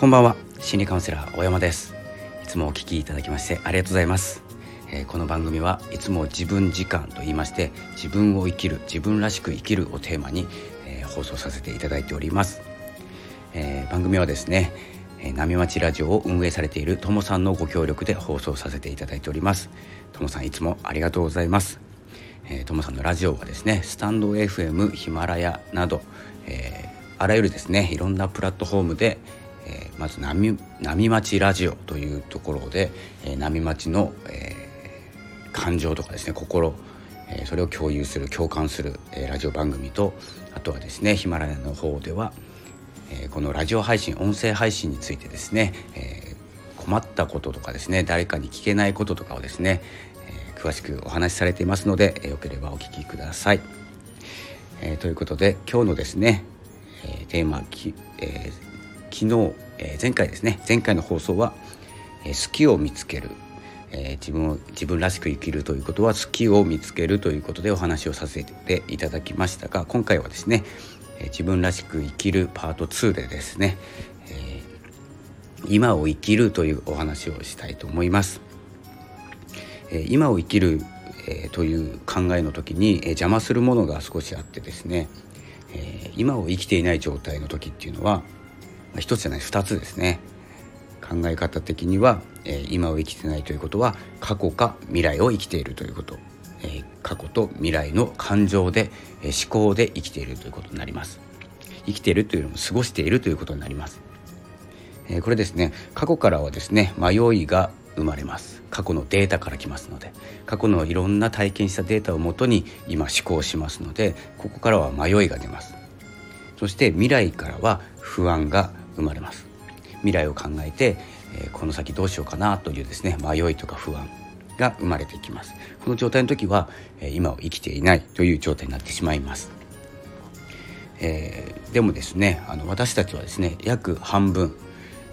こんばんは。心理カウンセラー大山です。いつもお聞きいただきましてありがとうございます、えー、この番組はいつも自分時間と言いまして自分を生きる自分らしく生きるをテーマに、えー、放送させていただいております、えー、番組はですね波町ラジオを運営されているともさんのご協力で放送させていただいております。ともさんいつもありがとうございます。ともさんのラジオはですねスタンド FM ヒマラヤなど、えー、あらゆるですねいろんなプラットフォームで、えー、まず波波町ラジオというところで、えー、波町の、えー、感情とかですね心、えー、それを共有する共感する、えー、ラジオ番組とあとはですねヒマラヤの方では、えー、このラジオ配信音声配信についてですね、えー、困ったこととかですね誰かに聞けないこととかをですね、えー、詳しくお話しされていますので、えー、よければお聞きください。えー、ということで今日のですね、えー、テーマき、えー昨日、えー、前回ですね前回の放送は、えー、好きを見つける、えー、自分を自分らしく生きるということは好きを見つけるということでお話をさせていただきましたが今回はですね、え自分らしく生きるパート2でですね、え今を生きるというお話をしたいと思います。え今を生きる、えという考えの時に、え邪魔するものが少しあってですね、え今を生きていない状態の時っていうのは一つじゃない二つですね。考え方的には、えー、今を生きてないということは過去か未来を生きているということ、えー、過去と未来の感情で、えー、思考で生きているということになります。生きているというのも過ごしているということになります、えー、これですね過去からはですね迷いが生まれます。過去のデータから来ますので。過去のいろんな体験したデータをもとに今思考しますのでここからは迷いが出ます。そして未来からは不安が生まれます。未来を考えて、えー、この先どうしようかなというですね迷いとか不安が生まれてきます。この状態の時は、えー、今を生きていないという状態になってしまいます、えー、でもですねあの私たちはですね約半分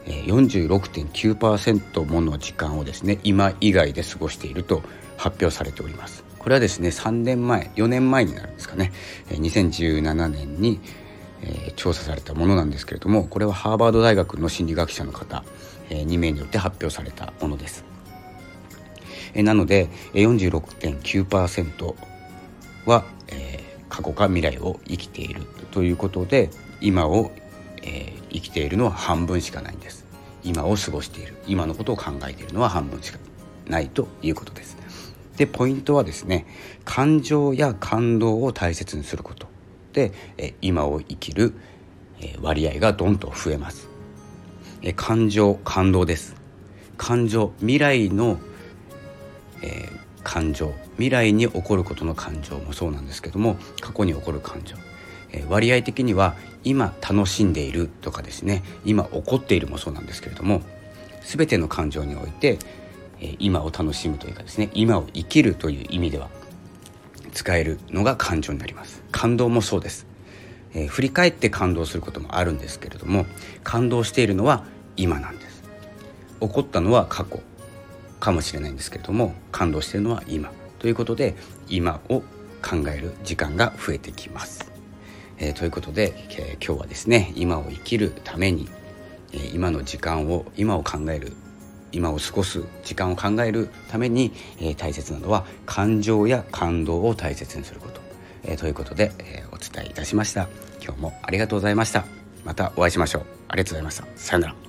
46.9%もの時間をですね今以外で過ごしていると発表されております。これはですね3年前4年前になるんですかね。2017年にえー、調査されたものなんですけれどもこれはハーバード大学の心理学者の方、えー、2名によって発表されたものです。えー、なので46.9%は、えー、過去か未来を生きているということで今を、えー、生きているのは半分しかないんです。今を過ごしている今のことを考えているのは半分しかないということです。でポイントはですね感情や感動を大切にすること、え今を生きる、え割合がどんと増えます、え感情感動です。感情未来の、え感情。未来に起こることの感情もそうなんですけども過去に起こる感情、え割合的には今楽しんでいるとかですね。今起こっているもそうなんですけれども全ての感情において、え今を楽しむというかですね今を生きるという意味では使えるのが感情になります。感動もそうです、えー、振り返って感動することもあるんですけれども感動しているのは今なんです。起こったのは過去かもしれないんですけれども感動しているのは今。ということで今を考える時間が増えてきます、えー、ということで、えー、今日はですね今を生きるために、え、今の時間を今を考える今を過ごす時間を考えるために、えー、大切なのは感情や感動を大切にすること、えー、ということで、えー、お伝えいたしました。今日もありがとうございました。またお会いしましょう。ありがとうございました。さようなら。